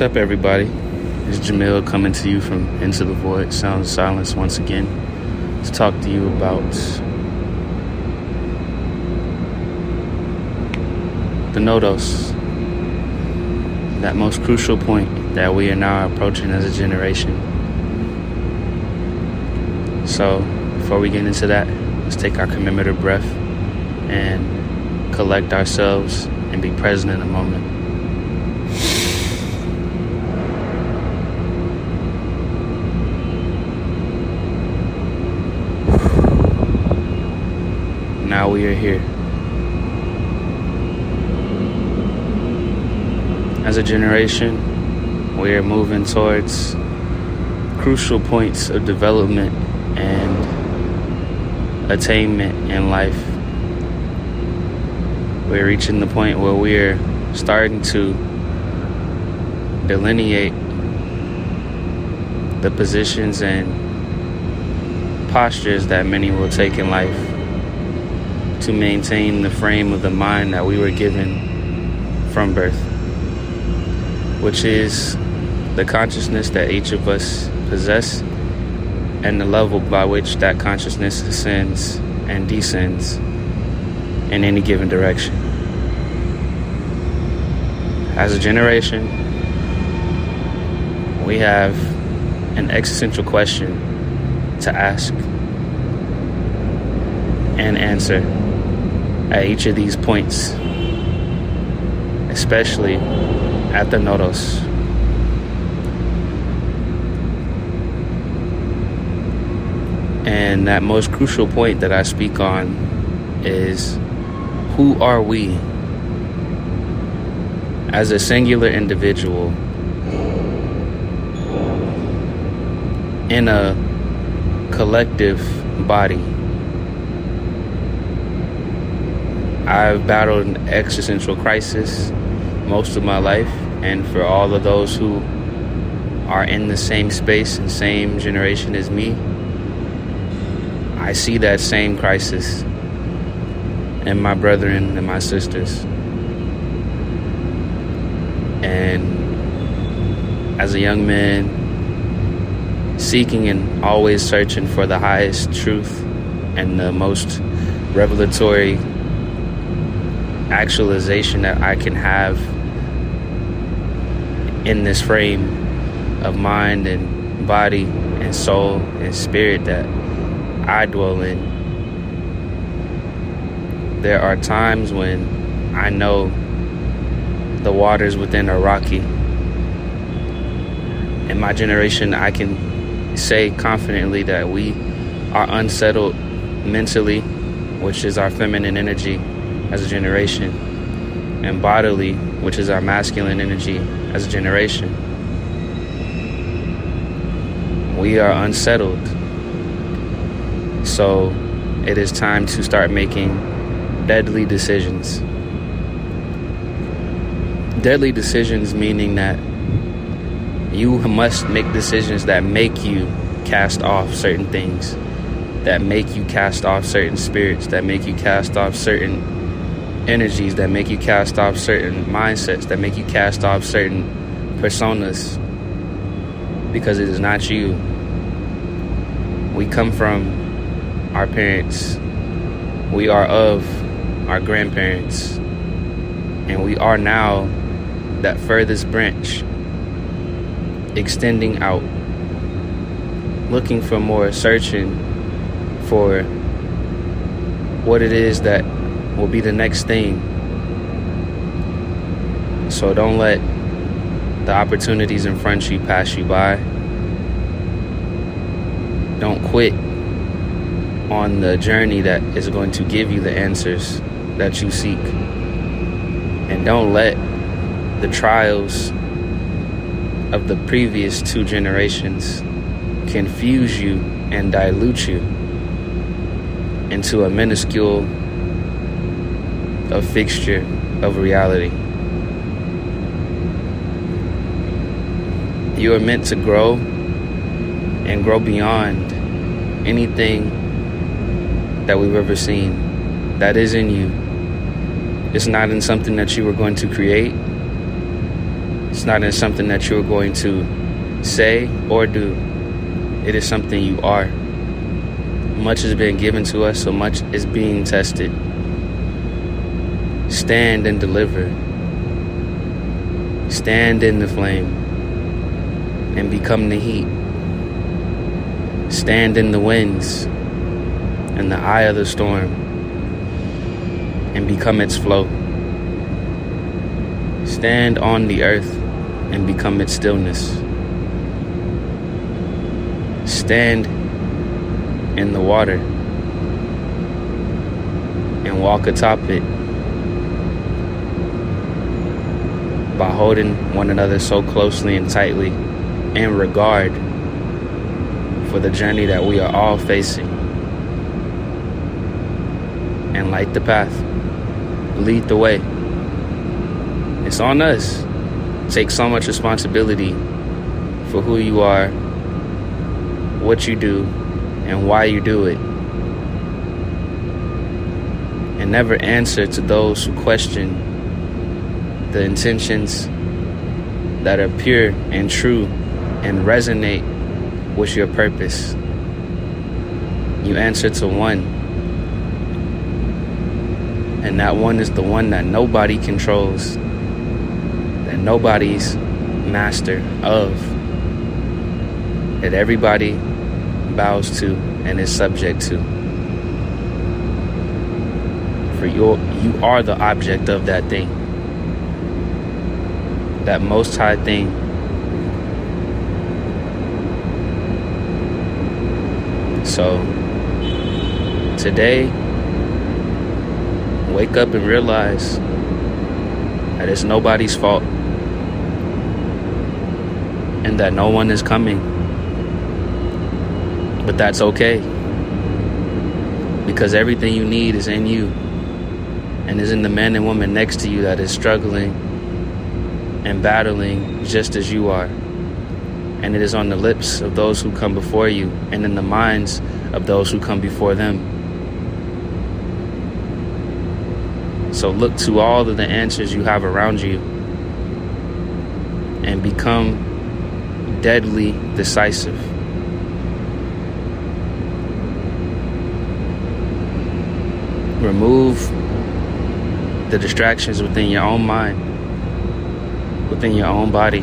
What's up, everybody? It's Jamil coming to you from Into the Void, Sound of Silence, once again to talk to you about the Nodos, that most crucial point that we are now approaching as a generation. So, before we get into that, let's take our commemorative breath and collect ourselves and be present in the moment. Are here. As a generation, we are moving towards crucial points of development and attainment in life. We're reaching the point where we're starting to delineate the positions and postures that many will take in life to maintain the frame of the mind that we were given from birth, which is the consciousness that each of us possess and the level by which that consciousness ascends and descends in any given direction. As a generation, we have an existential question to ask and answer at each of these points, especially at the nodos. And that most crucial point that I speak on is who are we as a singular individual in a collective body? I've battled an existential crisis most of my life, and for all of those who are in the same space and same generation as me, I see that same crisis in my brethren and my sisters. And as a young man, seeking and always searching for the highest truth and the most revelatory actualization that I can have in this frame of mind and body and soul and spirit that I dwell in. There are times when I know the waters within are rocky. In my generation, I can say confidently that we are unsettled mentally, which is our feminine energy as a generation, and bodily, which is our masculine energy as a generation. We are unsettled. So it is time to start making deadly decisions. Deadly decisions meaning that you must make decisions that make you cast off certain things, that make you cast off certain spirits, that make you cast off certain energies that make you cast off certain mindsets, that make you cast off certain personas because it is not you. We come from our parents, we are of our grandparents, and we are now that furthest branch extending out, looking for more, searching for what it is that will be the next thing. So don't let the opportunities in front of you pass you by. Don't quit on the journey that is going to give you the answers that you seek. And don't let the trials of the previous two generations confuse you and dilute you into a minuscule a fixture of reality. You are meant to grow and grow beyond anything that we've ever seen that is in you. It's not in something that you were going to create. It's not in something that you're going to say or do. It is something you are. Much has been given to us, so much is being tested. Stand and deliver. Stand in the flame and become the heat. Stand in the winds and the eye of the storm and become its flow. Stand on the earth and become its stillness. Stand in the water and walk atop it by holding one another so closely and tightly in regard for the journey that we are all facing. And light the path. Lead the way. It's on us. Take so much responsibility for who you are what you do and why you do it. And never answer to those who question the intentions that are pure and true and resonate with your purpose. You answer to one. And that one is the one that nobody controls, that nobody's master of, that everybody bows to and is subject to. For you, you are the object of that thing. That most high thing. So, today, wake up and realize that it's nobody's fault and that no one is coming but that's okay. Because everything you need is in you and is in the man and woman next to you that is struggling and battling just as you are. And it is on the lips of those who come before you and in the minds of those who come before them. So look to all of the answers you have around you and become deadly decisive. remove the distractions within your own mind, within your own body,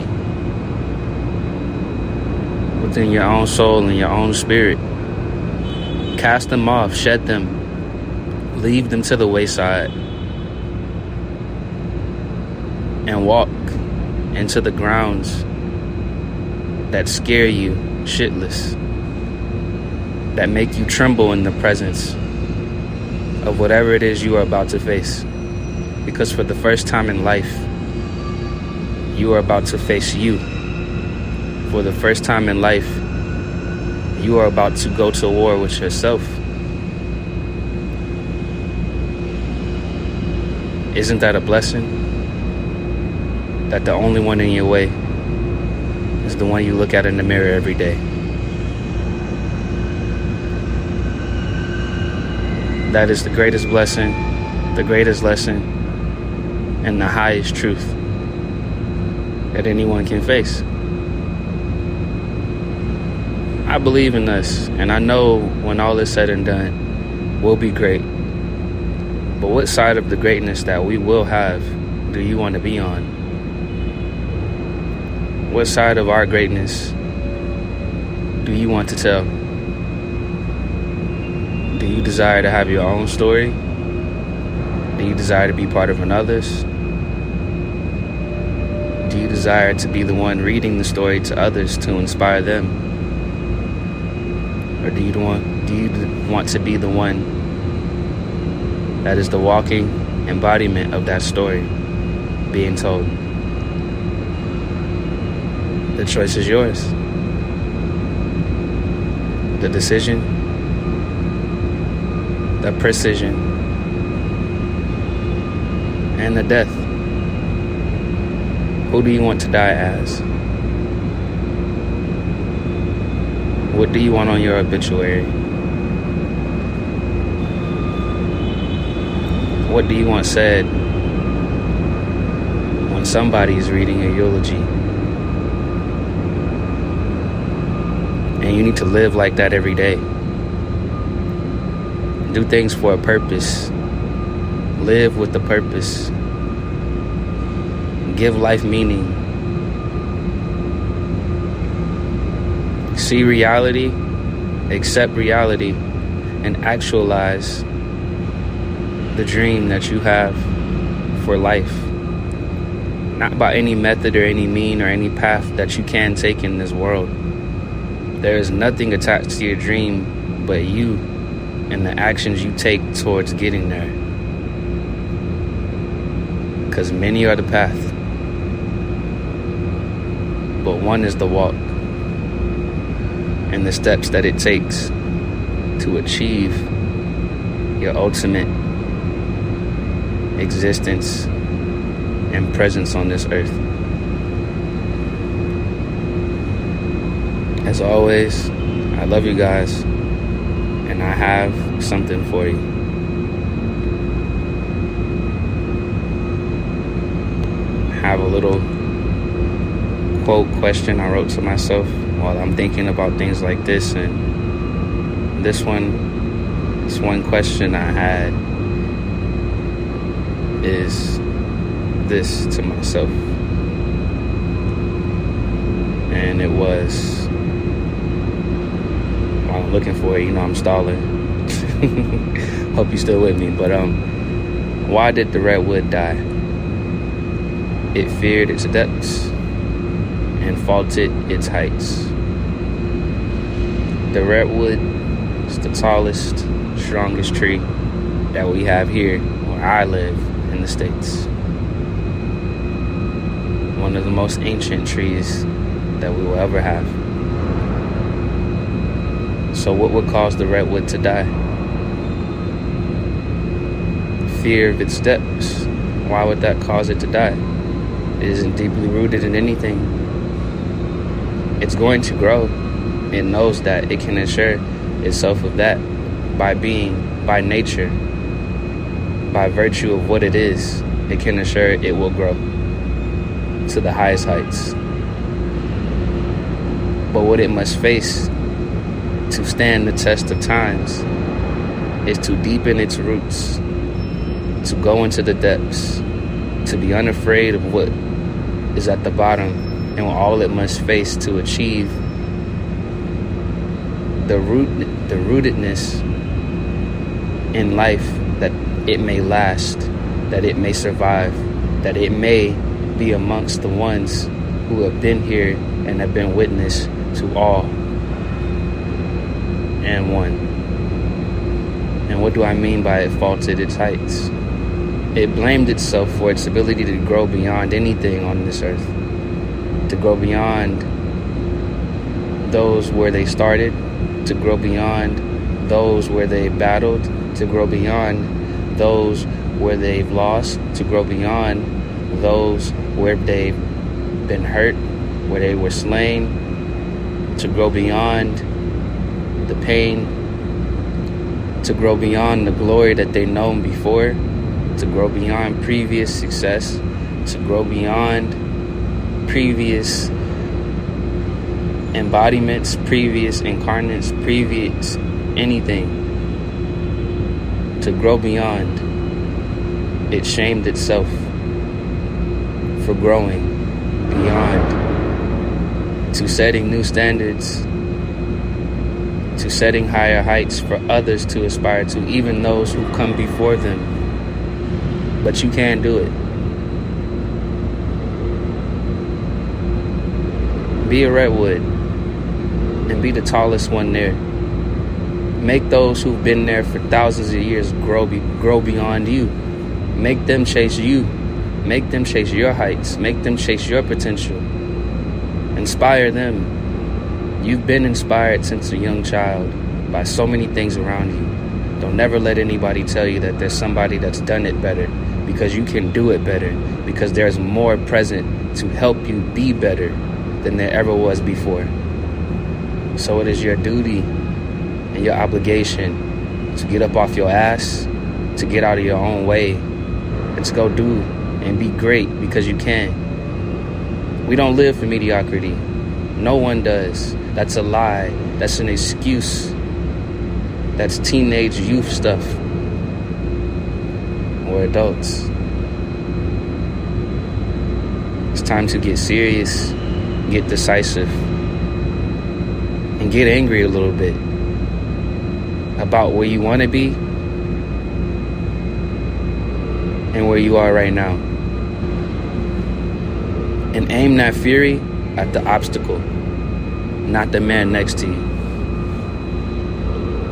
within your own soul and your own spirit. Cast them off, shed them, leave them to the wayside, and walk into the grounds that scare you shitless, that make you tremble in the presence of whatever it is you are about to face. Because for the first time in life, you are about to face you. For the first time in life, you are about to go to war with yourself. Isn't that a blessing? That the only one in your way is the one you look at in the mirror every day. That is the greatest blessing, the greatest lesson, and the highest truth that anyone can face. I believe in us, and I know when all is said and done, we'll be great. But what side of the greatness that we will have do you want to be on? What side of our greatness do you want to tell? Do you desire to have your own story? Do you desire to be part of another's? Do you desire to be the one reading the story to others to inspire them? Or do you want do you want to be the one that is the walking embodiment of that story being told? The choice is yours. The decision the precision, and the death. Who do you want to die as? What do you want on your obituary? What do you want said when somebody is reading a eulogy. And you need to live like that every day. Do things for a purpose. Live with a purpose. Give life meaning. See reality, accept reality, and actualize the dream that you have for life. Not by any method or any mean or any path that you can take in this world. There is nothing attached to your dream but you and the actions you take towards getting there. Because many are the path, but one is the walk and the steps that it takes to achieve your ultimate existence and presence on this earth. As always, I love you guys, and I have something for you. have a little quote question I wrote to myself while I'm thinking about things like this and this one this one question I had is this to myself. And it was while I'm looking for it, you know, I'm stalling. Hope you're still with me. But um why did the redwood die? It feared its depths and faulted its heights. The redwood is the tallest, strongest tree that we have here where I live in the States. One of the most ancient trees that we will ever have. So, what would cause the redwood to die? Fear of its depths. Why would that cause it to die? It isn't deeply rooted in anything. It's going to grow. It knows that it can assure itself of that by being, by nature, by virtue of what it is, it can assure it will grow to the highest heights. But what it must face to stand the test of times is to deepen its roots, to go into the depths, to be unafraid of what is at the bottom and all it must face to achieve the root the rootedness in life that it may last, that it may survive, that it may be amongst the ones who have been here and have been witness to all and one. And what do I mean by it faulted its heights? It blamed itself for its ability to grow beyond anything on this earth, to grow beyond those where they started, to grow beyond those where they battled, to grow beyond those where they've lost, to grow beyond those where they've been hurt, where they were slain, to grow beyond the pain, to grow beyond the glory that they've known before, to grow beyond previous success, to grow beyond previous embodiments, previous incarnates, previous anything to grow beyond. It shamed itself for growing beyond, to setting new standards, to setting higher heights for others to aspire to, even those who come before them. But you can do it. Be a redwood and be the tallest one there. Make those who've been there for thousands of years grow be, grow beyond you. Make them chase you. Make them chase your heights. Make them chase your potential. Inspire them. You've been inspired since a young child by so many things around you. Don't never let anybody tell you that there's somebody that's done it better because you can do it better because there's more present to help you be better than there ever was before. So it is your duty and your obligation to get up off your ass, to get out of your own way, and to go do and be great because you can. We don't live for mediocrity. No one does. That's a lie. That's an excuse. That's teenage youth stuff. We're adults. It's time to get serious, get decisive, and get angry a little bit about where you want to be and where you are right now. And aim that fury at the obstacle, not the man next to you.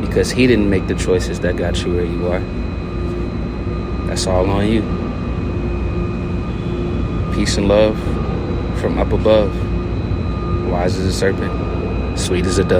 Because he didn't make the choices that got you where you are. That's all on you. Peace and love from up above. Wise as a serpent, sweet as a dove.